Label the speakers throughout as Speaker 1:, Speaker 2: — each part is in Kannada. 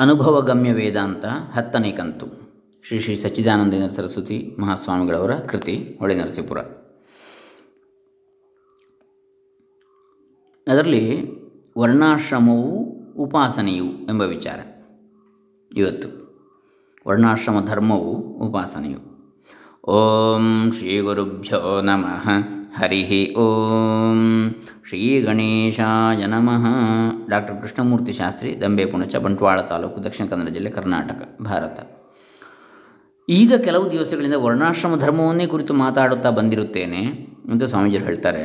Speaker 1: ಅನುಭವಗಮ್ಯ ವೇದಾಂತ ಹತ್ತನೇ ಕಂತು. ಶ್ರೀ ಶ್ರೀ ಸಚ್ಚಿದಾನಂದೇಂದ್ರ ಸರಸ್ವತಿ ಮಹಾಸ್ವಾಮಿಗಳವರ ಕೃತಿ, ಹೊಳೆ ನರಸೀಪುರ. ಅದರಲ್ಲಿ ವರ್ಣಾಶ್ರಮವು ಉಪಾಸನೆಯು ಎಂಬ ವಿಚಾರ. ಇವತ್ತು ವರ್ಣಾಶ್ರಮ ಧರ್ಮವು ಉಪಾಸನೆಯು. ಓಂ ಶ್ರೀ ಗುರುಭ್ಯೋ ನಮಃ. ಹರಿ ಓಂ. ಶ್ರೀ ಗಣೇಶಾಯ ನಮಃ. ಡಾಕ್ಟರ್ ಕೃಷ್ಣಮೂರ್ತಿ ಶಾಸ್ತ್ರಿ, ದಂಬೆ ಪುಣಚ, ಬಂಟ್ವಾಳ ತಾಲೂಕು, ದಕ್ಷಿಣ ಕನ್ನಡ ಜಿಲ್ಲೆ ಕರ್ನಾಟಕ, ಭಾರತ. ಈಗ ಕೆಲವು ದಿವಸಗಳಿಂದ ವರ್ಣಾಶ್ರಮ ಧರ್ಮವನ್ನೇ ಕುರಿತು ಮಾತಾಡುತ್ತಾ ಬಂದಿರುತ್ತೇನೆ ಅಂತ ಸ್ವಾಮೀಜಿಯರು ಹೇಳ್ತಾರೆ.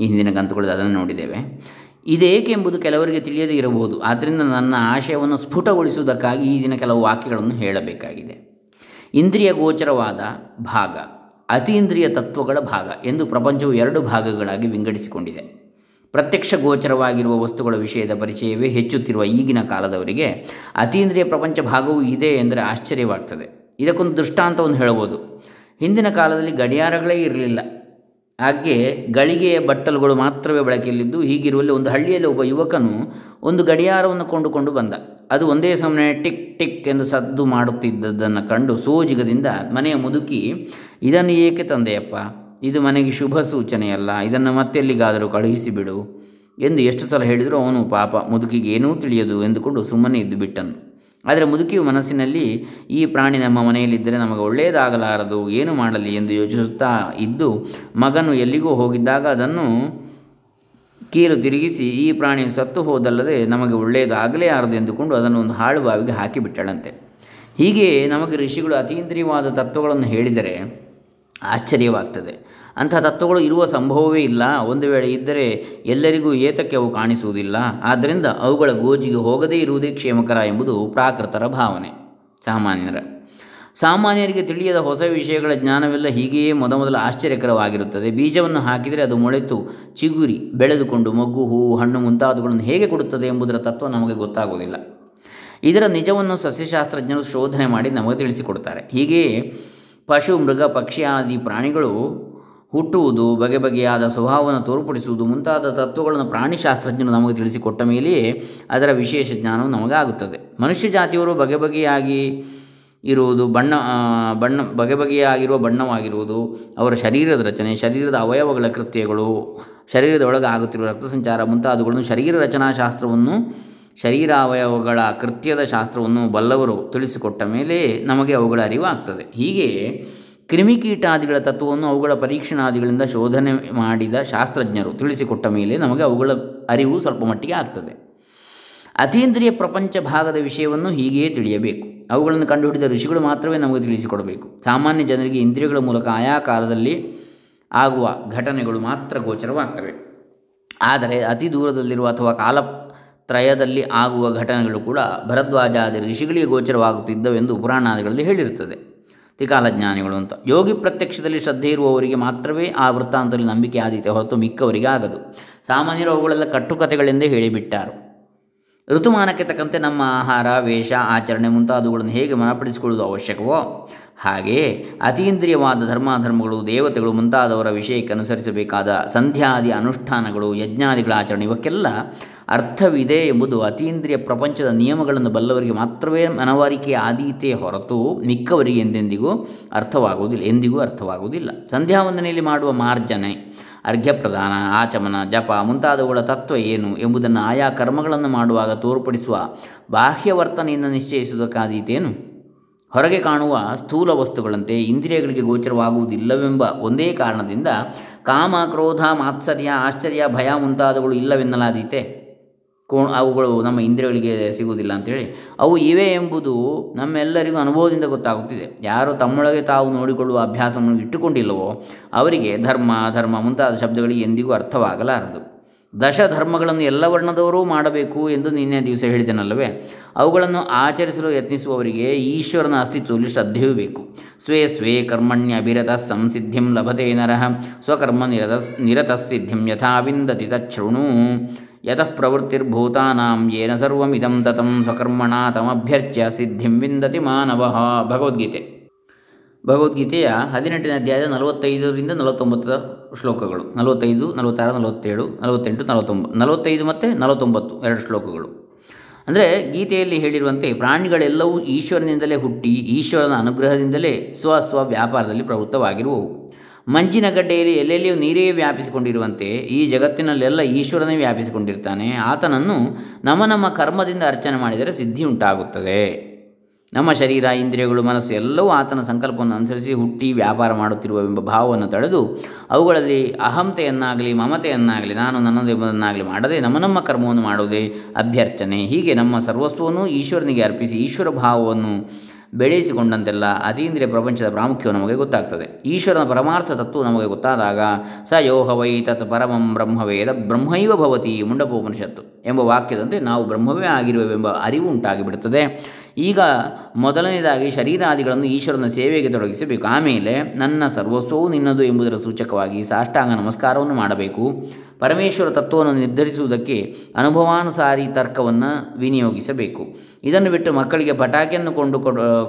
Speaker 1: ಈ ಹಿಂದಿನ ಗ್ರಂಥಗಳಲ್ಲಿ ಅದನ್ನು ನೋಡಿದ್ದೇವೆ. ಇದೇಕೆ ಎಂಬುದು ಕೆಲವರಿಗೆ ತಿಳಿಯದೇ ಇರಬಹುದು. ಆದ್ದರಿಂದ ನನ್ನ ಆಶಯವನ್ನು ಸ್ಫುಟಗೊಳಿಸುವುದಕ್ಕಾಗಿ ಈ ದಿನ ಕೆಲವು ವಾಕ್ಯಗಳನ್ನು ಹೇಳಬೇಕಾಗಿದೆ. ಇಂದ್ರಿಯ ಗೋಚರವಾದ ಭಾಗ. ಅತೀಂದ್ರಿಯ ತತ್ವಗಳ ಭಾಗ ಎಂದು ಪ್ರಪಂಚವು ಎರಡು ಭಾಗಗಳಾಗಿ ವಿಂಗಡಿಸಿಕೊಂಡಿದೆ. ಪ್ರತ್ಯಕ್ಷ ಗೋಚರವಾಗಿರುವ ವಸ್ತುಗಳ ವಿಷಯದ ಪರಿಚಯವೇ ಹೆಚ್ಚುತ್ತಿರುವ ಈಗಿನ ಕಾಲದವರಿಗೆ ಅತೀಂದ್ರಿಯ ಪ್ರಪಂಚ ಭಾಗವೂ ಇದೆ ಎಂದರೆ ಆಶ್ಚರ್ಯವಾಗ್ತದೆ. ಇದಕ್ಕೊಂದು ದೃಷ್ಟಾಂತವನ್ನು ಹೇಳಬಹುದು. ಹಿಂದಿನ ಕಾಲದಲ್ಲಿ ಗಡಿಯಾರಗಳೇ ಇರಲಿಲ್ಲ. ಹಾಗೆ ಗಳಿಗೆಯ ಬಟ್ಟಲುಗಳು ಮಾತ್ರವೇ ಬಳಕೆಯಲ್ಲಿದ್ದು, ಹೀಗಿರುವಲ್ಲಿ ಒಂದು ಹಳ್ಳಿಯಲ್ಲಿ ಒಬ್ಬ ಯುವಕನು ಒಂದು ಗಡಿಯಾರವನ್ನು ಕೊಂಡುಕೊಂಡು ಬಂದ. ಅದು ಒಂದೇ ಸಮನೆ ಟಿಕ್ ಟಿಕ್ ಎಂದು ಸದ್ದು ಮಾಡುತ್ತಿದ್ದದ್ದನ್ನು ಕಂಡು ಸೋಜಿಗದಿಂದ ಮನೆಯ ಮುದುಕಿ, ಇದನ್ನು ಏಕೆ ತಂದೆಯಪ್ಪ? ಇದು ಮನೆಗೆ ಶುಭ ಸೂಚನೆಯಲ್ಲ, ಇದನ್ನು ಮತ್ತೆಲ್ಲಿಗಾದರೂ ಕಳುಹಿಸಿಬಿಡು ಎಂದು ಎಷ್ಟು ಸಲ ಹೇಳಿದರೂ ಅವನು ಪಾಪ, ಮುದುಕಿಗೆ ಏನೂ ತಿಳಿಯದು ಎಂದುಕೊಂಡು ಸುಮ್ಮನೆ ಇದ್ದು ಬಿಟ್ಟನು. ಆದರೆ ಮುದುಕಿಯು ಮನಸ್ಸಿನಲ್ಲಿ, ಈ ಪ್ರಾಣಿ ನಮ್ಮ ಮನೆಯಲ್ಲಿದ್ದರೆ ನಮಗೆ ಒಳ್ಳೆಯದಾಗಲಾರದು, ಏನು ಮಾಡಲಿ ಎಂದು ಯೋಚಿಸುತ್ತಾ ಇದ್ದು ಮಗನು ಎಲ್ಲಿಗೂ ಹೋಗಿದ್ದಾಗ ಅದನ್ನು ಕೀಲು ತಿರುಗಿಸಿ ಈ ಪ್ರಾಣಿ ಸತ್ತು ಹೋದಲ್ಲದೆ ನಮಗೆ ಒಳ್ಳೆಯದಾಗಲೇ ಆರದು ಎಂದುಕೊಂಡು ಅದನ್ನು ಒಂದು ಹಾಳು ಬಾವಿಗೆ ಹಾಕಿಬಿಟ್ಟಳಂತೆ ಹೀಗೆ ನಮಗೆ ಋಷಿಗಳು ಅತೀಂದ್ರಿಯವಾದ ತತ್ವಗಳನ್ನು ಹೇಳಿದರೆ ಆಶ್ಚರ್ಯವಾಗ್ತದೆ. ಅಂಥ ತತ್ವಗಳು ಇರುವ ಸಂಭವವೇ ಇಲ್ಲ. ಒಂದು ವೇಳೆ ಇದ್ದರೆ ಎಲ್ಲರಿಗೂ ಏತಕ್ಕೆ ಅವು ಕಾಣಿಸುವುದಿಲ್ಲ. ಆದ್ದರಿಂದ ಅವುಗಳ ಗೋಜಿಗೆ ಹೋಗದೇ ಇರುವುದೇ ಕ್ಷೇಮಕರ ಎಂಬುದು ಪ್ರಾಕೃತರ ಭಾವನೆ. ಸಾಮಾನ್ಯರ ಸಾಮಾನ್ಯರಿಗೆ ತಿಳಿಯದ ಹೊಸ ವಿಷಯಗಳ ಜ್ಞಾನವೆಲ್ಲ ಹೀಗೆಯೇ ಮೊದಮೊದಲು ಆಶ್ಚರ್ಯಕರವಾಗಿರುತ್ತದೆ. ಬೀಜವನ್ನು ಹಾಕಿದರೆ ಅದು ಮೊಳೆತು ಚಿಗುರಿ ಬೆಳೆದುಕೊಂಡು ಮಗು ಹೂವು, ಹಣ್ಣು ಮುಂತಾದವುಗಳನ್ನು ಹೇಗೆ ಕೊಡುತ್ತದೆ ಎಂಬುದರ ತತ್ವ ನಮಗೆ ಗೊತ್ತಾಗುವುದಿಲ್ಲ. ಇದರ ನಿಜವನ್ನು ಸಸ್ಯಶಾಸ್ತ್ರಜ್ಞರು ಶೋಧನೆ ಮಾಡಿ ನಮಗೆ ತಿಳಿಸಿಕೊಡ್ತಾರೆ ಹೀಗೆಯೇ ಪಶು, ಮೃಗ, ಪಕ್ಷಿ ಆದಿ ಪ್ರಾಣಿಗಳು ಹುಟ್ಟುವುದು, ಬಗೆ ಬಗೆಯಾದ ಸ್ವಭಾವವನ್ನು ತೋರ್ಪಡಿಸುವುದು ಮುಂತಾದ ತತ್ವಗಳನ್ನು ಪ್ರಾಣಿಶಾಸ್ತ್ರಜ್ಞರು ನಮಗೆ ತಿಳಿಸಿಕೊಟ್ಟ ಮೇಲೆಯೇ ಅದರ ವಿಶೇಷ ಜ್ಞಾನವು ನಮಗಾಗುತ್ತದೆ. ಮನುಷ್ಯ ಜಾತಿಯವರು ಬಗೆ ಬಗೆಯಾಗಿ ಇರುವುದು, ಬಣ್ಣ ಬಣ್ಣ, ಬಗೆ ಬಗೆಯಾಗಿರುವ ಬಣ್ಣವಾಗಿರುವುದು, ಅವರ ಶರೀರದ ರಚನೆ, ಶರೀರದ ಅವಯವಗಳ ಕೃತ್ಯಗಳು, ಶರೀರದ ಒಳಗೆ ಆಗುತ್ತಿರುವ ರಕ್ತ ಸಂಚಾರ ಮುಂತಾದವುಗಳನ್ನು ಶರೀರ ರಚನಾಶಾಸ್ತ್ರವನ್ನು, ಶರೀರಾವಯವಗಳ ಕೃತ್ಯದ ಶಾಸ್ತ್ರವನ್ನು ಬಲ್ಲವರು ತಿಳಿಸಿಕೊಟ್ಟ ಮೇಲೆ ನಮಗೆ ಅವುಗಳ ಅರಿವು ಆಗ್ತದೆ ಹೀಗೆ ಕ್ರಿಮಿಕೀಟಾದಿಗಳ ತತ್ವವನ್ನು ಅವುಗಳ ಪರೀಕ್ಷಣಾದಿಗಳಿಂದ ಶೋಧನೆ ಮಾಡಿದ ಶಾಸ್ತ್ರಜ್ಞರು ತಿಳಿಸಿಕೊಟ್ಟ ಮೇಲೆ ನಮಗೆ ಅವುಗಳ ಅರಿವು ಸ್ವಲ್ಪ ಮಟ್ಟಿಗೆ ಆಗ್ತದೆ. ಅತೀಂದ್ರಿಯ ಪ್ರಪಂಚ ಭಾಗದ ವಿಷಯವನ್ನು ಹೀಗೆಯೇ ತಿಳಿಯಬೇಕು. ಅವುಗಳನ್ನು ಕಂಡುಹಿಡಿದ ಋಷಿಗಳು ಮಾತ್ರವೇ ನಮಗೆ ತಿಳಿಸಿಕೊಡಬೇಕು. ಸಾಮಾನ್ಯ ಜನರಿಗೆ ಇಂದ್ರಿಯಗಳ ಮೂಲಕ ಆಯಾ ಕಾಲದಲ್ಲಿ ಆಗುವ ಘಟನೆಗಳು ಮಾತ್ರ ಗೋಚರವಾಗ್ತವೆ. ಆದರೆ ಅತಿ ದೂರದಲ್ಲಿರುವ ಅಥವಾ ಕಾಲತ್ರಯದಲ್ಲಿ ಆಗುವ ಘಟನೆಗಳು ಕೂಡ ಭರದ್ವಾಜಾದಿ ಋಷಿಗಳಿಗೆ ಗೋಚರವಾಗುತ್ತಿದ್ದವೆಂದು ಪುರಾಣಾದಿಗಳಲ್ಲಿ ಹೇಳಿರುತ್ತದೆ. ತ್ರಿಕಾಲಜ್ಞಾನಿಗಳು ಅಂತ. ಯೋಗಿ ಪ್ರತ್ಯಕ್ಷದಲ್ಲಿ ಶ್ರದ್ಧೆ ಇರುವವರಿಗೆ ಮಾತ್ರವೇ ಆ ವೃತ್ತಾಂತದಲ್ಲಿ ನಂಬಿಕೆ ಆದೀತೆ ಹೊರತು ಮಿಕ್ಕವರಿಗೆ ಆಗದು ಸಾಮಾನ್ಯರು ಅವುಗಳೆಲ್ಲ ಕಟ್ಟುಕತೆಗಳೆಂದೇ ಹೇಳಿಬಿಟ್ಟಾರು. ಋತುಮಾನಕ್ಕೆ ತಕ್ಕಂತೆ ನಮ್ಮ ಆಹಾರ, ವೇಷ, ಆಚರಣೆ ಮುಂತಾದವುಗಳನ್ನು ಹೇಗೆ ಮನಪಡಿಸಿಕೊಳ್ಳುವುದು ಅವಶ್ಯಕವೋ ಹಾಗೆಯೇ ಅತೀಂದ್ರಿಯವಾದ ಧರ್ಮಾಧರ್ಮಗಳು, ದೇವತೆಗಳು ಮುಂತಾದವರ ವಿಷಯಕ್ಕೆ ಅನುಸರಿಸಬೇಕಾದ ಸಂಧ್ಯಾದಿ ಅನುಷ್ಠಾನಗಳು, ಯಜ್ಞಾದಿಗಳ ಆಚರಣೆ ಇವಕ್ಕೆಲ್ಲ ಅರ್ಥವಿದೆ ಎಂಬುದು ಅತೀಂದ್ರಿಯ ಪ್ರಪಂಚದ ನಿಯಮಗಳನ್ನು ಬಲ್ಲವರಿಗೆ ಮಾತ್ರವೇ ಮನವರಿಕೆ ಆದೀತೆ ಹೊರತು ಮಿಕ್ಕವರಿಗೆ ಎಂದೆಂದಿಗೂ ಅರ್ಥವಾಗುವುದಿಲ್ಲ, ಎಂದಿಗೂ ಅರ್ಥವಾಗುವುದಿಲ್ಲ. ಸಂಧ್ಯಾವಂದನೆಯಲ್ಲಿ ಮಾಡುವ ಮಾರ್ಜನೆ ಅರ್ಘ್ಯ ಪ್ರದಾನ ಆಚಮನ, ಜಪ ಮುಂತಾದವುಗಳ ತತ್ವ ಏನು ಎಂಬುದನ್ನು ಆಯಾ ಕರ್ಮಗಳನ್ನು ಮಾಡುವಾಗ ತೋರ್ಪಡಿಸುವ ಬಾಹ್ಯ ವರ್ತನೆಯನ್ನು ನಿಶ್ಚಯಿಸುವುದಕ್ಕಾದೀತೇನು? ಹೊರಗೆ ಕಾಣುವ ಸ್ಥೂಲ ವಸ್ತುಗಳಂತೆ ಇಂದ್ರಿಯಗಳಿಗೆ ಗೋಚರವಾಗುವುದಿಲ್ಲವೆಂಬ ಒಂದೇ ಕಾರಣದಿಂದ ಕಾಮ, ಕ್ರೋಧ, ಮಾತ್ಸರ್ಯ, ಆಶ್ಚರ್ಯ, ಭಯ ಮುಂತಾದವುಗಳು ಇಲ್ಲವೆನ್ನಲಾದೀತೆ. ಕೋ ಅವುಗಳು ನಮ್ಮ ಇಂದ್ರಿಯಗಳಿಗೆ ಸಿಗುವುದಿಲ್ಲ ಅಂತೇಳಿ. ಅವು ಇವೆ ಎಂಬುದು ನಮ್ಮೆಲ್ಲರಿಗೂ ಅನುಭವದಿಂದ ಗೊತ್ತಾಗುತ್ತಿದೆ. ಯಾರು ತಮ್ಮೊಳಗೆ ತಾವು ನೋಡಿಕೊಳ್ಳುವ ಅಭ್ಯಾಸವನ್ನು ಇಟ್ಟುಕೊಂಡಿಲ್ಲವೋ ಅವರಿಗೆ ಧರ್ಮ ಧರ್ಮ ಮುಂತಾದ ಶಬ್ದಗಳಿಗೆ ಎಂದಿಗೂ ಅರ್ಥವಾಗಲಾರದು. ದಶ ಧರ್ಮಗಳನ್ನು ಎಲ್ಲ ವರ್ಣದವರೂ ಮಾಡಬೇಕು ಎಂದು ನಿನ್ನೆ ದಿವಸ ಹೇಳಿದೆನಲ್ಲವೇ? ಅವುಗಳನ್ನು ಆಚರಿಸಲು ಯತ್ನಿಸುವವರಿಗೆ ಈಶ್ವರನ ಅಸ್ತಿತ್ವದಲ್ಲಿ ಶ್ರದ್ಧೆಯೂ ಬೇಕು. ಸ್ವೇ ಸ್ವೇ ಕರ್ಮಣ್ಯ ಅಭಿರತ ಸಂಸಿದ್ಧಿಂ ಲಭತೆ ನರಹ ಸ್ವಕರ್ಮ ನಿರತ ನಿರತಸಿದ್ಧಿಂ ಯಥಾ ವಿಂದತಿ ತಚ್ಛೃಣು ಯತಃ ಪ್ರವೃತ್ತಿರ್ಭೂತಾನಾಂ ಯೇನ ಸರ್ವಮಿದಂ ತತಂ ಸ್ವಕರ್ಮಣ ತಮಭ್ಯರ್ಚ್ಯ ಸಿದ್ಧಿಂ ವಿಂದತಿ ಮಾನವ ಭಗವದ್ಗೀತೆ ಭಗವದ್ಗೀತೆಯ ಹದಿನೆಂಟನೇ ಅಧ್ಯಾಯದ ನಲವತ್ತೈದರಿಂದ ನಲವತ್ತೊಂಬತ್ತರ ಶ್ಲೋಕಗಳು. ನಲವತ್ತೈದು, ನಲವತ್ತಾರು, ನಲವತ್ತೇಳು, ನಲವತ್ತೆಂಟು ನಲವತ್ತೊಂಬ ನಲವತ್ತೈದು ಮತ್ತು ನಲವತ್ತೊಂಬತ್ತು ಎರಡು ಶ್ಲೋಕಗಳು. ಅಂದರೆ ಗೀತೆಯಲ್ಲಿ ಹೇಳಿರುವಂತೆ ಪ್ರಾಣಿಗಳೆಲ್ಲವೂ ಈಶ್ವರನಿಂದಲೇ ಹುಟ್ಟಿ ಈಶ್ವರನ ಅನುಗ್ರಹದಿಂದಲೇ ಸ್ವ ವ್ಯಾಪಾರದಲ್ಲಿ ಪ್ರವೃತ್ತವಾಗಿರುವವು. ಮಂಜಿನ ಗಡ್ಡೆಯಲ್ಲಿ ಎಲ್ಲೆಲ್ಲಿಯೂ ನೀರೇ ವ್ಯಾಪಿಸಿಕೊಂಡಿರುವಂತೆ ಈ ಜಗತ್ತಿನಲ್ಲೆಲ್ಲ ಈಶ್ವರನೇ ವ್ಯಾಪಿಸಿಕೊಂಡಿರ್ತಾನೆ. ಆತನನ್ನು ನಮ್ಮ ನಮ್ಮ ಕರ್ಮದಿಂದ ಅರ್ಚನೆ ಮಾಡಿದರೆ ಸಿದ್ಧಿ ಉಂಟಾಗುತ್ತದೆ. ನಮ್ಮ ಶರೀರ, ಇಂದ್ರಿಯಗಳು, ಮನಸ್ಸು ಎಲ್ಲವೂ ಆತನ ಸಂಕಲ್ಪವನ್ನು ಅನುಸರಿಸಿ ಹುಟ್ಟಿ ವ್ಯಾಪಾರ ಮಾಡುತ್ತಿರುವವೆಂಬ ಭಾವವನ್ನು ತಳೆದು ಅವುಗಳಲ್ಲಿ ಅಹಂತೆಯನ್ನಾಗಲಿ, ಮಮತೆಯನ್ನಾಗಲಿ, ನಾನು ನನ್ನದು ಎಂಬುದನ್ನಾಗಲಿ ಮಾಡದೆ ನಮ್ಮ ನಮ್ಮ ಕರ್ಮವನ್ನು ಮಾಡುವುದೇ ಅಭ್ಯರ್ಚನೆ. ಹೀಗೆ ನಮ್ಮ ಸರ್ವಸ್ವವನ್ನು ಈಶ್ವರನಿಗೆ ಅರ್ಪಿಸಿ ಈಶ್ವರ ಭಾವವನ್ನು ಬೆಳೆಸಿಕೊಂಡಂತೆಲ್ಲ ಅತೀಂದ್ರಿಯ ಪ್ರಪಂಚದ ಪ್ರಾಮುಖ್ಯವು ನಮಗೆ ಗೊತ್ತಾಗ್ತದೆ. ಈಶ್ವರನ ಪರಮಾರ್ಥ ತತ್ವ ನಮಗೆ ಗೊತ್ತಾದಾಗ ಸ ಯೋಹ ವೈ ತತ್ ಪರಮಂ ಬ್ರಹ್ಮವೇದ ಬ್ರಹ್ಮೈವ ಭವತಿ ಮುಂಡಪೋಪನಿಷತ್ತು ಎಂಬ ವಾಕ್ಯದಂತೆ ನಾವು ಬ್ರಹ್ಮವೇ ಆಗಿರುವೆವೆಂಬ ಅರಿವು ಉಂಟಾಗಿಬಿಡುತ್ತದೆ. ಈಗ ಮೊದಲನೇದಾಗಿ ಶರೀರಾದಿಗಳನ್ನು ಈಶ್ವರನ ಸೇವೆಗೆ ತೊಡಗಿಸಬೇಕು. ಆಮೇಲೆ ನನ್ನ ಸರ್ವಸ್ವವು ನಿನ್ನದು ಎಂಬುದರ ಸೂಚಕವಾಗಿ ಸಾಷ್ಟಾಂಗ ನಮಸ್ಕಾರವನ್ನು ಮಾಡಬೇಕು. ಪರಮೇಶ್ವರ ತತ್ವವನ್ನು ನಿರ್ಧರಿಸುವುದಕ್ಕೆ ಅನುಭವಾನುಸಾರಿ ತರ್ಕವನ್ನು ವಿನಿಯೋಗಿಸಬೇಕು. ಇದನ್ನು ಬಿಟ್ಟು ಮಕ್ಕಳಿಗೆ ಪಟಾಕಿಯನ್ನು ಕೊಂಡು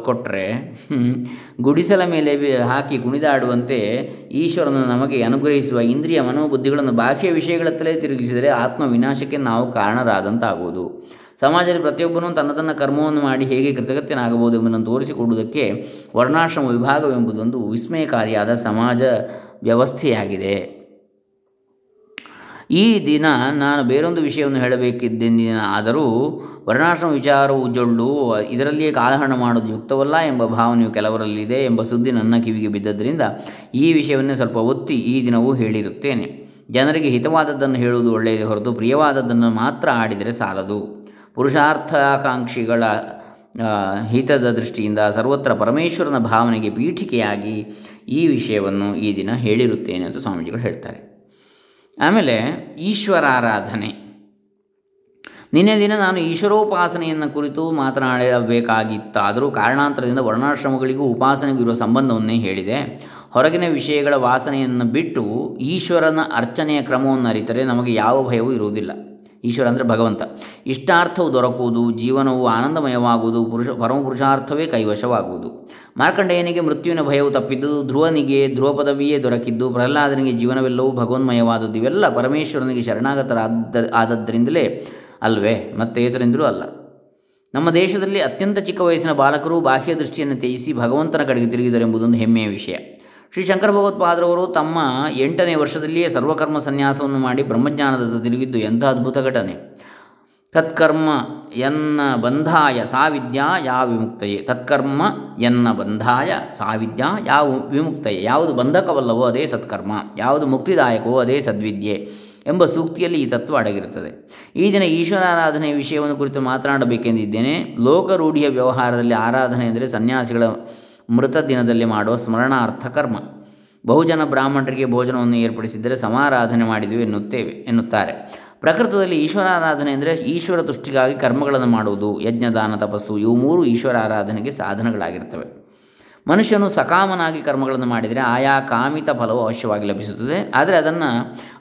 Speaker 1: ಕೊಟ್ಟರೆ ಗುಡಿಸಲ ಮೇಲೆ ಹಾಕಿ ಕುಣಿದಾಡುವಂತೆ ಈಶ್ವರನು ನಮಗೆ ಅನುಗ್ರಹಿಸುವ ಇಂದ್ರಿಯ ಮನೋಬುದ್ಧಿಗಳನ್ನು ಬಾಹ್ಯ ವಿಷಯಗಳತ್ತಲೇ ತಿರುಗಿಸಿದರೆ ಆತ್ಮ ವಿನಾಶಕ್ಕೆ ನಾವು ಕಾರಣರಾದಂತಾಗುವುದು. ಸಮಾಜದಲ್ಲಿ ಪ್ರತಿಯೊಬ್ಬನೂ ತನ್ನ ತನ್ನ ಕರ್ಮವನ್ನು ಮಾಡಿ ಹೇಗೆ ಕೃತಜ್ಞನಾಗಬಹುದು ಎಂಬುದನ್ನು ತೋರಿಸಿಕೊಡುವುದಕ್ಕೆ ವರ್ಣಾಶ್ರಮ ವಿಭಾಗವೆಂಬುದೊಂದು ವಿಸ್ಮಯಕಾರಿಯಾದ ಸಮಾಜ ವ್ಯವಸ್ಥೆಯಾಗಿದೆ. ಈ ದಿನ ನಾನು ಬೇರೊಂದು ವಿಷಯವನ್ನು ಹೇಳಬೇಕಿದ್ದೇನೆ ಆದರೂ ವರ್ಣಾಶ್ರಮ ವಿಚಾರವು ಜೊಳ್ಳು, ಇದರಲ್ಲಿಯೇ ಕಾಲಹರಣ ಮಾಡೋದು ಯುಕ್ತವಲ್ಲ ಎಂಬ ಭಾವನೆಯು ಕೆಲವರಲ್ಲಿದೆ ಎಂಬ ಸುದ್ದಿ ನನ್ನ ಕಿವಿಗೆ ಬಿದ್ದದ್ದರಿಂದ ಈ ವಿಷಯವನ್ನೇ ಸ್ವಲ್ಪ ಒತ್ತಿ ಈ ದಿನವೂ ಹೇಳಿರುತ್ತೇನೆ. ಜನರಿಗೆ ಹಿತವಾದದ್ದನ್ನು ಹೇಳುವುದು ಒಳ್ಳೆಯದೇ ಹೊರತು ಪ್ರಿಯವಾದದ್ದನ್ನು ಮಾತ್ರ ಆಡಿದರೆ ಸಾಲದು. ಪುರುಷಾರ್ಥಾಕಾಂಕ್ಷಿಗಳ ಹಿತದ ದೃಷ್ಟಿಯಿಂದ ಸರ್ವತ್ರ ಪರಮೇಶ್ವರನ ಭಾವನೆಗೆ ಪೀಠಿಕೆಯಾಗಿ ಈ ವಿಷಯವನ್ನು ಈ ದಿನ ಹೇಳಿರುತ್ತೇನೆ ಅಂತ ಸ್ವಾಮೀಜಿಗಳು ಹೇಳ್ತಾರೆ. ಆಮೇಲೆ ಈಶ್ವರಾರಾಧನೆ. ನಿನ್ನೆ ದಿನ ನಾನು ಈಶ್ವರೋಪಾಸನೆಯನ್ನು ಕುರಿತು ಮಾತನಾಡಬೇಕಾಗಿತ್ತಾದರೂ ಕಾರಣಾಂತರದಿಂದ ವರ್ಣಾಶ್ರಮಗಳಿಗೂ ಉಪಾಸನೆಗೂ ಇರುವ ಸಂಬಂಧವನ್ನೇ ಹೇಳಿದೆ. ಹೊರಗಿನ ವಿಷಯಗಳ ವಾಸನೆಯನ್ನು ಬಿಟ್ಟು ಈಶ್ವರನ ಅರ್ಚನೆಯ ಕ್ರಮವನ್ನು ಅರಿತರೆ ನಮಗೆ ಯಾವ ಭಯವೂ ಇರುವುದಿಲ್ಲ. ಈಶ್ವರ ಅಂದರೆ ಭಗವಂತ. ಇಷ್ಟಾರ್ಥವು ದೊರಕುವುದು, ಜೀವನವು ಆನಂದಮಯವಾಗುವುದು, ಪುರುಷ, ಪರಮ ಪುರುಷಾರ್ಥವೇ ಕೈವಶವಾಗುವುದು. ಮಾರ್ಕಂಡೇಯನಿಗೆ ಮೃತ್ಯುವಿನ ಭಯವು ತಪ್ಪಿದ್ದು, ಧ್ರುವನಿಗೆ ಧ್ರುವ ಪದವಿಯೇ ದೊರಕಿದ್ದು, ಪ್ರಹ್ಲಾದನಿಗೆ ಜೀವನವೆಲ್ಲವೂ ಭಗವನ್ಮಯವಾದದ್ದು, ಇವೆಲ್ಲ ಪರಮೇಶ್ವರನಿಗೆ ಶರಣಾಗತರಾದ ಆದದ್ದರಿಂದಲೇ ಅಲ್ವೇ? ಮತ್ತೇತರಿಂದಲೂ ಅಲ್ಲ. ನಮ್ಮ ದೇಶದಲ್ಲಿ ಅತ್ಯಂತ ಚಿಕ್ಕ ವಯಸ್ಸಿನ ಬಾಲಕರು ಬಾಹ್ಯ ದೃಷ್ಟಿಯನ್ನು ತ್ಯಜಿಸಿ ಭಗವಂತನ ಕಡೆಗೆ ತಿರುಗಿದರೆಂಬುದೊಂದು ಹೆಮ್ಮೆಯ ವಿಷಯ. ಶ್ರೀ ಶಂಕರ ಭಗವತ್ಪಾದರವರು ತಮ್ಮ ಎಂಟನೇ ವರ್ಷದಲ್ಲಿಯೇ ಸರ್ವಕರ್ಮ ಸನ್ಯಾಸವನ್ನು ಮಾಡಿ ಬ್ರಹ್ಮಜ್ಞಾನದ ತಿರುಗಿದ್ದು ಎಂಥ ಅದ್ಭುತ ಘಟನೆ. ತತ್ಕರ್ಮ ಎನ್ನ ಬಂಧಾಯ ಸಾವಿದ್ಯಾ ಯಾ ವಿಮುಕ್ತಯೇ. ತತ್ಕರ್ಮ ಎನ್ನ ಬಂಧಾಯ ಸಾವಿದ್ಯಾ ಯಾವ ವಿಮುಕ್ತಯೇ. ಯಾವುದು ಬಂಧಕವಲ್ಲವೋ ಅದೇ ಸತ್ಕರ್ಮ. ಯಾವುದು ಮುಕ್ತಿದಾಯಕವೋ ಅದೇ ಸದ್ವಿದ್ಯೆ ಎಂಬ ಸೂಕ್ತಿಯಲ್ಲಿ ಈ ತತ್ವ ಅಡಗಿರುತ್ತದೆ. ಈ ದಿನ ಈಶ್ವರಾರಾಧನೆಯ ವಿಷಯವನ್ನು ಕುರಿತು ಮಾತನಾಡಬೇಕೆಂದಿದ್ದೇನೆ. ಲೋಕರೂಢಿಯ ವ್ಯವಹಾರದಲ್ಲಿ ಆರಾಧನೆ ಎಂದರೆ ಸನ್ಯಾಸಿಗಳ ಮೃತ ದಿನದಲ್ಲಿ ಮಾಡುವ ಸ್ಮರಣಾರ್ಥ ಕರ್ಮ. ಬಹುಜನ ಬ್ರಾಹ್ಮಣರಿಗೆ ಭೋಜನವನ್ನು ಏರ್ಪಡಿಸಿದ್ದರೆ ಸಮಾರಾಧನೆ ಮಾಡಿದೆವು ಎನ್ನುತ್ತೇವೆ, ಎನ್ನುತ್ತಾರೆ. ಪ್ರಕೃತದಲ್ಲಿ ಈಶ್ವರಾರಾಧನೆ ಅಂದರೆ ಈಶ್ವರ ತುಷ್ಟಿಗಾಗಿ ಕರ್ಮಗಳನ್ನು ಮಾಡುವುದು, ಯಜ್ಞದಾನ, ತಪಸ್ಸು, ಇವು ಮೂರು ಈಶ್ವರ ಆರಾಧನೆಗೆ ಸಾಧನಗಳಾಗಿರ್ತವೆ. ಮನುಷ್ಯನು ಸಕಾಮನಾಗಿ ಕರ್ಮಗಳನ್ನು ಮಾಡಿದರೆ ಆಯಾ ಕಾಮಿತ ಫಲವು ಅವಶ್ಯವಾಗಿ ಲಭಿಸುತ್ತದೆ. ಆದರೆ ಅದನ್ನು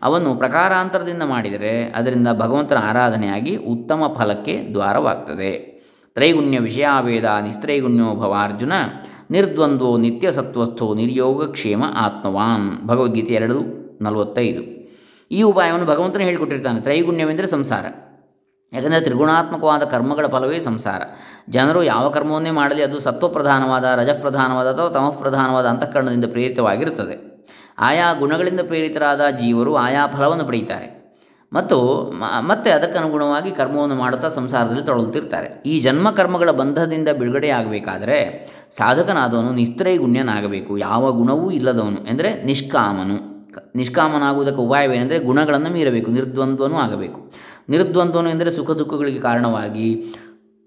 Speaker 1: ಅವನು ಪ್ರಕಾರಾಂತರದಿಂದ ಮಾಡಿದರೆ ಅದರಿಂದ ಭಗವಂತನ ಆರಾಧನೆಯಾಗಿ ಉತ್ತಮ ಫಲಕ್ಕೆ ದ್ವಾರವಾಗ್ತದೆ. ತ್ರೈಗುಣ್ಯ ವಿಷಯಾವೇದ ನಿಸ್ತ್ರೈಗುಣ್ಯೋ ಭವ ಅರ್ಜುನ ನಿರ್ದ್ವಂದ್ವೋ ನಿತ್ಯ ಸತ್ವಸ್ಥೋ ನಿರ್ಯೋಗಕ್ಷೇಮ ಆತ್ಮವಾನ್. ಭಗವದ್ಗೀತೆ ಎರಡು ನಲವತ್ತೈದು. ಈ ಉಪಾಯವನ್ನು ಭಗವಂತನೇ ಹೇಳಿಕೊಟ್ಟಿರ್ತಾನೆ, ತ್ರೈಗುಣ್ಯವೆಂದರೆ ಸಂಸಾರ. ಯಾಕಂದರೆ ತ್ರಿಗುಣಾತ್ಮಕವಾದ ಕರ್ಮಗಳ ಫಲವೇ ಸಂಸಾರ. ಜನರು ಯಾವ ಕರ್ಮವನ್ನೇ ಮಾಡಲಿ ಅದು ಸತ್ವಪ್ರಧಾನವಾದ, ರಜಪ್ರಧಾನವಾದ ಅಥವಾ ತಮಃಪ್ರಧಾನವಾದ ಅಂತಃಕರಣದಿಂದ ಪ್ರೇರಿತವಾಗಿರುತ್ತದೆ. ಆಯಾ ಗುಣಗಳಿಂದ ಪ್ರೇರಿತರಾದ ಜೀವರು ಆಯಾ ಫಲವನ್ನು ಪಡೆಯುತ್ತಾರೆ. ಮತ್ತು ಮತ್ತೆ ಅದಕ್ಕನುಗುಣವಾಗಿ ಕರ್ಮವನ್ನು ಮಾಡುತ್ತಾ ಸಂಸಾರದಲ್ಲಿ ತೊಳಲುತ್ತಿರ್ತಾರೆ ಈ ಜನ್ಮ ಕರ್ಮಗಳ ಬಂಧದಿಂದ ಬಿಡುಗಡೆಯಾಗಬೇಕಾದರೆ ಸಾಧಕನಾದವನು ನಿಸ್ತ್ರೈಗುಣ್ಯನಾಗಬೇಕು ಯಾವ ಗುಣವೂ ಇಲ್ಲದವನು ಎಂದರೆ ನಿಷ್ಕಾಮನು. ನಿಷ್ಕಾಮನಾಗುವುದಕ್ಕೆ ಉಪಾಯವೇನೆಂದರೆ ಗುಣಗಳನ್ನು ಮೀರಬೇಕು. ನಿರ್ದ್ವಂದ್ವನೂ ಆಗಬೇಕು. ನಿರ್ದ್ವಂದ್ವನು ಎಂದರೆ ಸುಖ ದುಃಖಗಳಿಗೆ ಕಾರಣವಾಗಿ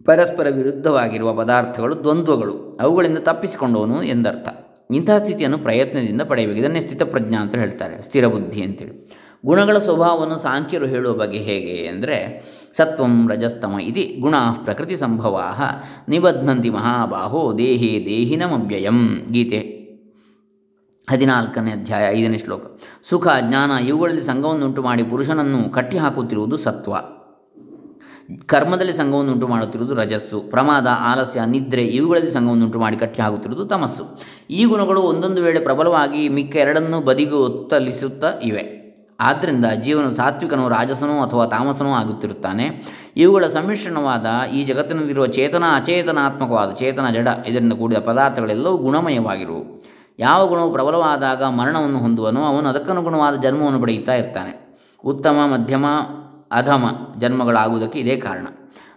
Speaker 1: ಪರಸ್ಪರ ವಿರುದ್ಧವಾಗಿರುವ ಪದಾರ್ಥಗಳು, ದ್ವಂದ್ವಗಳು. ಅವುಗಳಿಂದ ತಪ್ಪಿಸಿಕೊಂಡವನು ಎಂದರ್ಥ. ಇಂತಹ ಸ್ಥಿತಿಯನ್ನು ಪ್ರಯತ್ನದಿಂದ ಪಡೆಯಬೇಕು. ಇದನ್ನೇ ಸ್ಥಿತಪ್ರಜ್ಞ ಅಂತ ಹೇಳ್ತಾರೆ. ಸ್ಥಿರ ಬುದ್ಧಿ ಅಂತೇಳಿ. ಗುಣಗಳ ಸ್ವಭಾವವನ್ನು ಸಾಂಖ್ಯರು ಹೇಳುವ ಬಗ್ಗೆ ಹೇಗೆ ಅಂದರೆ, ಸತ್ವಂ ರಜಸ್ತಮ ಇತಿ ಗುಣ ಪ್ರಕೃತಿ ಸಂಭವಾ ನಿಬಧ್ನಂತಿ ಮಹಾಬಾಹೋ ದೇಹೇ ದೇಹಿನಮವ್ಯಯಂ. ಗೀತೆ ಹದಿನಾಲ್ಕನೇ ಅಧ್ಯಾಯ ಐದನೇ ಶ್ಲೋಕ. ಸುಖ, ಜ್ಞಾನ ಇವುಗಳಲ್ಲಿ ಸಂಘವನ್ನುಂಟು ಮಾಡಿ ಪುರುಷನನ್ನು ಕಟ್ಟಿಹಾಕುತ್ತಿರುವುದು ಸತ್ವ. ಕರ್ಮದಲ್ಲಿ ಸಂಘವನ್ನು ಉಂಟು ಮಾಡುತ್ತಿರುವುದು ರಜಸ್ಸು. ಪ್ರಮಾದ, ಆಲಸ್ಯ, ನಿದ್ರೆ ಇವುಗಳಲ್ಲಿ ಸಂಘವನ್ನು ಉಂಟು ಮಾಡಿ ಕಟ್ಟಿ ಹಾಕುತ್ತಿರುವುದು ತಮಸ್ಸು. ಈ ಗುಣಗಳು ಒಂದೊಂದು ವೇಳೆ ಪ್ರಬಲವಾಗಿ ಮಿಕ್ಕ ಎರಡನ್ನೂ ಬದಿಗೂ ಒತ್ತಲಿಸುತ್ತಾ ಇವೆ. ಆದ್ದರಿಂದ ಜೀವನ ಸಾತ್ವಿಕನೋ, ರಾಜಸನೋ ಅಥವಾ ತಾಮಸನೋ ಆಗುತ್ತಿರುತ್ತಾನೆ. ಇವುಗಳ ಸಮ್ಮಿಶ್ರಣವಾದ ಈ ಜಗತ್ತಿನಲ್ಲಿರುವ ಚೇತನ, ಅಚೇತನಾತ್ಮಕವಾದ ಚೇತನ ಜಡ, ಇದರಿಂದ ಕೂಡಿದ ಪದಾರ್ಥಗಳೆಲ್ಲವೂ ಗುಣಮಯವಾಗಿರುವು ಯಾವ ಗುಣವು ಪ್ರಬಲವಾದಾಗ ಮರಣವನ್ನು ಹೊಂದುವನೋ, ಅವನು ಅದಕ್ಕನುಗುಣವಾದ ಜನ್ಮವನ್ನು ಪಡೆಯುತ್ತಾ ಇರ್ತಾನೆ. ಉತ್ತಮ, ಮಧ್ಯಮ, ಅಧಮ ಜನ್ಮಗಳಾಗುವುದಕ್ಕೆ ಇದೇ ಕಾರಣ.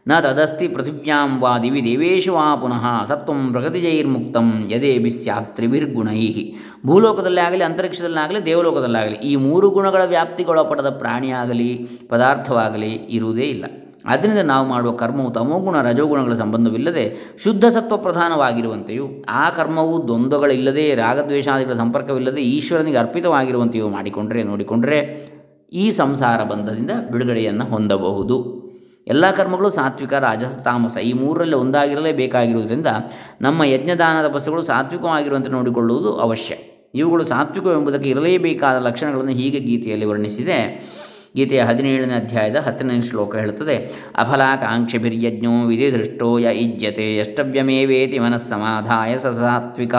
Speaker 1: ನ ತದಸ್ತಿ ಪೃಥಿವ್ಯಾಂ ವಾ ದಿವಿ ದೇವೇಶು ವಾ ಪುನಃ ಸತ್ವಂ ಪ್ರಗತಿಜೈರ್ಮುಕ್ತಂ ಯದೇ ಸ್ಯಾತ್ ತ್ರಿಭಿರ್ಗುಣೈ ಭೂಲೋಕದಲ್ಲೇ ಆಗಲಿ ಅಂತರಿಕ್ಷದಲ್ಲಾಗಲಿ ದೇವಲೋಕದಲ್ಲಾಗಲಿ ಈ ಮೂರು ಗುಣಗಳ ವ್ಯಾಪ್ತಿಗೊಳಪಡದ ಪ್ರಾಣಿಯಾಗಲಿ, ಪದಾರ್ಥವಾಗಲಿ ಇರುವುದೇ ಇಲ್ಲ. ಆದ್ದರಿಂದ ನಾವು ಮಾಡುವ ಕರ್ಮವು ತಮೋಗುಣ, ರಜೋಗುಣಗಳ ಸಂಬಂಧವಿಲ್ಲದೆ ಶುದ್ಧ ತತ್ವ ಪ್ರಧಾನವಾಗಿರುವಂತೆಯೂ, ಆ ಕರ್ಮವು ದ್ವಂದ್ವಗಳಿಲ್ಲದೆ, ರಾಗದ್ವೇಷಾದಿಗಳ ಸಂಪರ್ಕವಿಲ್ಲದೆ ಈಶ್ವರನಿಗೆ ಅರ್ಪಿತವಾಗಿರುವಂತೆಯೂ ಮಾಡಿಕೊಂಡರೆ, ನೋಡಿಕೊಂಡರೆ ಈ ಸಂಸಾರ ಬಂಧದಿಂದ ಬಿಡುಗಡೆಯನ್ನು ಹೊಂದಬಹುದು. ಎಲ್ಲ ಕರ್ಮಗಳು ಸಾತ್ವಿಕ, ರಾಜಸ, ತಾಮಸ, ಈ ಮೂರರಲ್ಲಿ ಒಂದಾಗಿರಲೇ ಬೇಕಾಗಿರುವುದರಿಂದ ನಮ್ಮ ಯಜ್ಞದಾನದ ಬಸ್ಸುಗಳು ಸಾತ್ವಿಕವಾಗಿರುವಂತೆ ನೋಡಿಕೊಳ್ಳುವುದು ಅವಶ್ಯ. ಇವುಗಳು ಸಾತ್ವಿಕವೆಂಬುದಕ್ಕೆ ಇರಲೇಬೇಕಾದ ಲಕ್ಷಣಗಳನ್ನು ಹೀಗೆ ಗೀತೆಯಲ್ಲಿ ವರ್ಣಿಸಿದೆ. ಗೀತೆಯ ಹದಿನೇಳನೇ ಅಧ್ಯಾಯದ ಹತ್ತನೇ ಶ್ಲೋಕ ಹೇಳುತ್ತದೆ. ಅಫಲಾಕಾಂಕ್ಷಿಭಿರ್ಯಜ್ಞೋ ವಿಧಿ ದೃಷ್ಟೋ ಯ ಇಜ್ಯತೆ ಯಷ್ಟವ್ಯಮೇವೇತಿ ಮನಸ್ಸಮಾಧಾಯ ಸ ಸಾತ್ವಿಕ.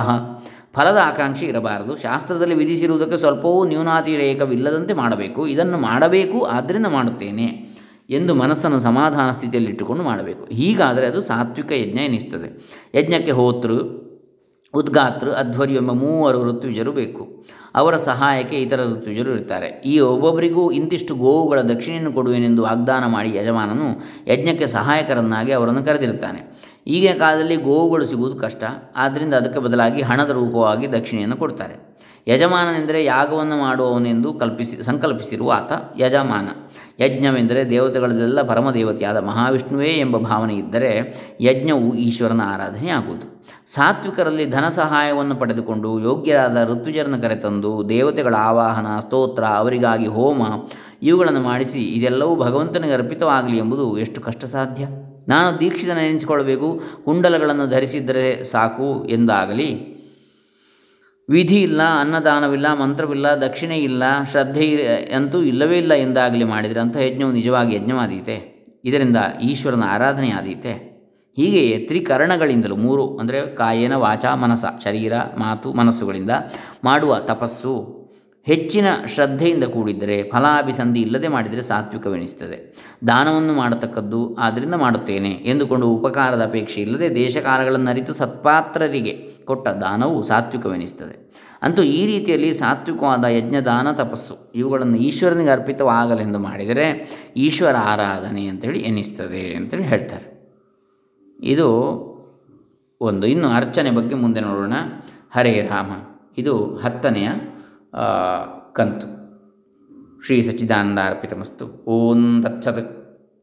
Speaker 1: ಫಲದ ಆಕಾಂಕ್ಷೆ ಇರಬಾರದು. ಶಾಸ್ತ್ರದಲ್ಲಿ ವಿಧಿಸಿರುವುದಕ್ಕೆ ಸ್ವಲ್ಪವೂ ನ್ಯೂನಾತಿರೇಕವಿಲ್ಲದಂತೆ ಮಾಡಬೇಕು. ಇದನ್ನು ಮಾಡಬೇಕು ಆದ್ದರಿಂದ ಮಾಡುತ್ತೇನೆ ಎಂದು ಮನಸ್ಸನ್ನು ಸಮಾಧಾನ ಸ್ಥಿತಿಯಲ್ಲಿಟ್ಟುಕೊಂಡು ಮಾಡಬೇಕು. ಹೀಗಾದರೆ ಅದು ಸಾತ್ವಿಕ ಯಜ್ಞ ಎನಿಸ್ತದೆ. ಯಜ್ಞಕ್ಕೆ ಹೋತೃ ಉದ್ಗಾತೃ, ಅಧ್ವರ್ಯು ಎಂಬ ಮೂವರು ಋತ್ವಿಜರು ಬೇಕು. ಅವರ ಸಹಾಯಕ್ಕೆ ಇತರ ಋತ್ವಿಜರು ಇರ್ತಾರೆ ಈ ಒಬ್ಬೊಬ್ಬರಿಗೂ ಇಂತಿಷ್ಟು ಗೋವುಗಳ ದಕ್ಷಿಣೆಯನ್ನು ಕೊಡುವೆನೆಂದು ವಾಗ್ದಾನ ಮಾಡಿ ಯಜಮಾನನು ಯಜ್ಞಕ್ಕೆ ಸಹಾಯಕರನ್ನಾಗಿ ಅವರನ್ನು ಕರೆದಿರುತ್ತಾನೆ. ಈಗಿನ ಕಾಲದಲ್ಲಿ ಗೋವುಗಳು ಸಿಗುವುದು ಕಷ್ಟ. ಆದ್ದರಿಂದ ಅದಕ್ಕೆ ಬದಲಾಗಿ ಹಣದ ರೂಪವಾಗಿ ದಕ್ಷಿಣೆಯನ್ನು ಕೊಡ್ತಾರೆ. ಯಜಮಾನನೆಂದರೆ ಯಾಗವನ್ನು ಮಾಡುವವನೆಂದು ಕಲ್ಪಿಸಿ, ಸಂಕಲ್ಪಿಸಿರುವ ಆತ ಯಜಮಾನ. ಯಜ್ಞವೆಂದರೆ ದೇವತೆಗಳಲ್ಲೆಲ್ಲ ಪರಮದೇವತೆಯಾದ ಮಹಾವಿಷ್ಣುವೇ ಎಂಬ ಭಾವನೆ ಇದ್ದರೆ ಯಜ್ಞವು ಈಶ್ವರನ ಆರಾಧನೆ ಆಗುವುದು ಸಾತ್ವಿಕರಲ್ಲಿ ಧನ ಸಹಾಯವನ್ನು ಪಡೆದುಕೊಂಡು ಯೋಗ್ಯರಾದ ಋತುಜರನ್ನು ಕರೆತಂದು ದೇವತೆಗಳ ಆವಾಹನ, ಸ್ತೋತ್ರ, ಅವರಿಗಾಗಿ ಹೋಮ ಇವುಗಳನ್ನು ಮಾಡಿಸಿ ಇದೆಲ್ಲವೂ ಭಗವಂತನಿಗೆ ಅರ್ಪಿತವಾಗಲಿ ಎಂಬುದು ಎಷ್ಟು ಕಷ್ಟ ಸಾಧ್ಯ ನಾನು ದೀಕ್ಷಿತನ ನೆನೆಸಿಕೊಳ್ಳಬೇಕು ಕುಂಡಲಗಳನ್ನು ಧರಿಸಿದರೆ ಸಾಕು ಎಂದಾಗಲಿ. ವಿಧಿ ಇಲ್ಲ, ಅನ್ನದಾನವಿಲ್ಲ, ಮಂತ್ರವಿಲ್ಲ, ದಕ್ಷಿಣೆ ಇಲ್ಲ, ಶ್ರದ್ಧೆ ಅಂತೂ ಇಲ್ಲವೇ ಇಲ್ಲ ಎಂದಾಗಲಿ ಮಾಡಿದರೆ ಅಂಥ ಯಜ್ಞವು ನಿಜವಾಗಿ ಯಜ್ಞವಾದೀತೆ. ಇದರಿಂದ ಈಶ್ವರನ ಆರಾಧನೆ ಆದೀತೆ ಹೀಗೆಯೇ ತ್ರಿಕರಣಗಳಿಂದಲೂ, ಮೂರು ಅಂದರೆ ಕಾಯೇನ ವಾಚ ಮನಸ, ಶರೀರ, ಮಾತು, ಮನಸ್ಸುಗಳಿಂದ ಮಾಡುವ ತಪಸ್ಸು ಹೆಚ್ಚಿನ ಶ್ರದ್ಧೆಯಿಂದ ಕೂಡಿದ್ದರೆ ಫಲಾಭಿಸಂಧಿ ಇಲ್ಲದೆ ಮಾಡಿದರೆ ಸಾತ್ವಿಕವೆನಿಸ್ತದೆ ದಾನವನ್ನು ಮಾಡತಕ್ಕದ್ದು ಆದ್ದರಿಂದ ಮಾಡುತ್ತೇನೆ ಎಂದುಕೊಂಡು ಉಪಕಾರದ ಅಪೇಕ್ಷೆ ಇಲ್ಲದೆ ದೇಶಕಾಲಗಳನ್ನು ಅರಿತು ಸತ್ಪಾತ್ರರಿಗೆ ಕೊಟ್ಟ ದಾನವು ಸಾತ್ವಿಕವೆನಿಸ್ತದೆ ಅಂತೂ ಈ ರೀತಿಯಲ್ಲಿ ಸಾತ್ವಿಕವಾದ ಯಜ್ಞ ದಾನ ತಪಸ್ಸು ಇವುಗಳನ್ನು ಈಶ್ವರನಿಗೆ ಅರ್ಪಿತವಾಗಲೆಂದು ಮಾಡಿದರೆ ಈಶ್ವರ ಆರಾಧನೆ ಅಂತೇಳಿ ಎನಿಸ್ತದೆ ಅಂತೇಳಿ ಹೇಳ್ತಾರೆ. ಇದು ಒಂದು. ಇನ್ನು ಅರ್ಚನೆ ಬಗ್ಗೆ ಮುಂದೆ ನೋಡೋಣ. ಹರೇ ರಾಮ. ಇದು ಹತ್ತನೆಯ ಕಂತು. ಶ್ರೀ ಸಚ್ಚಿದಾನಂದ ಅರ್ಪಿತಮಸ್ತು ಓಂ ತತ್ಸತ್.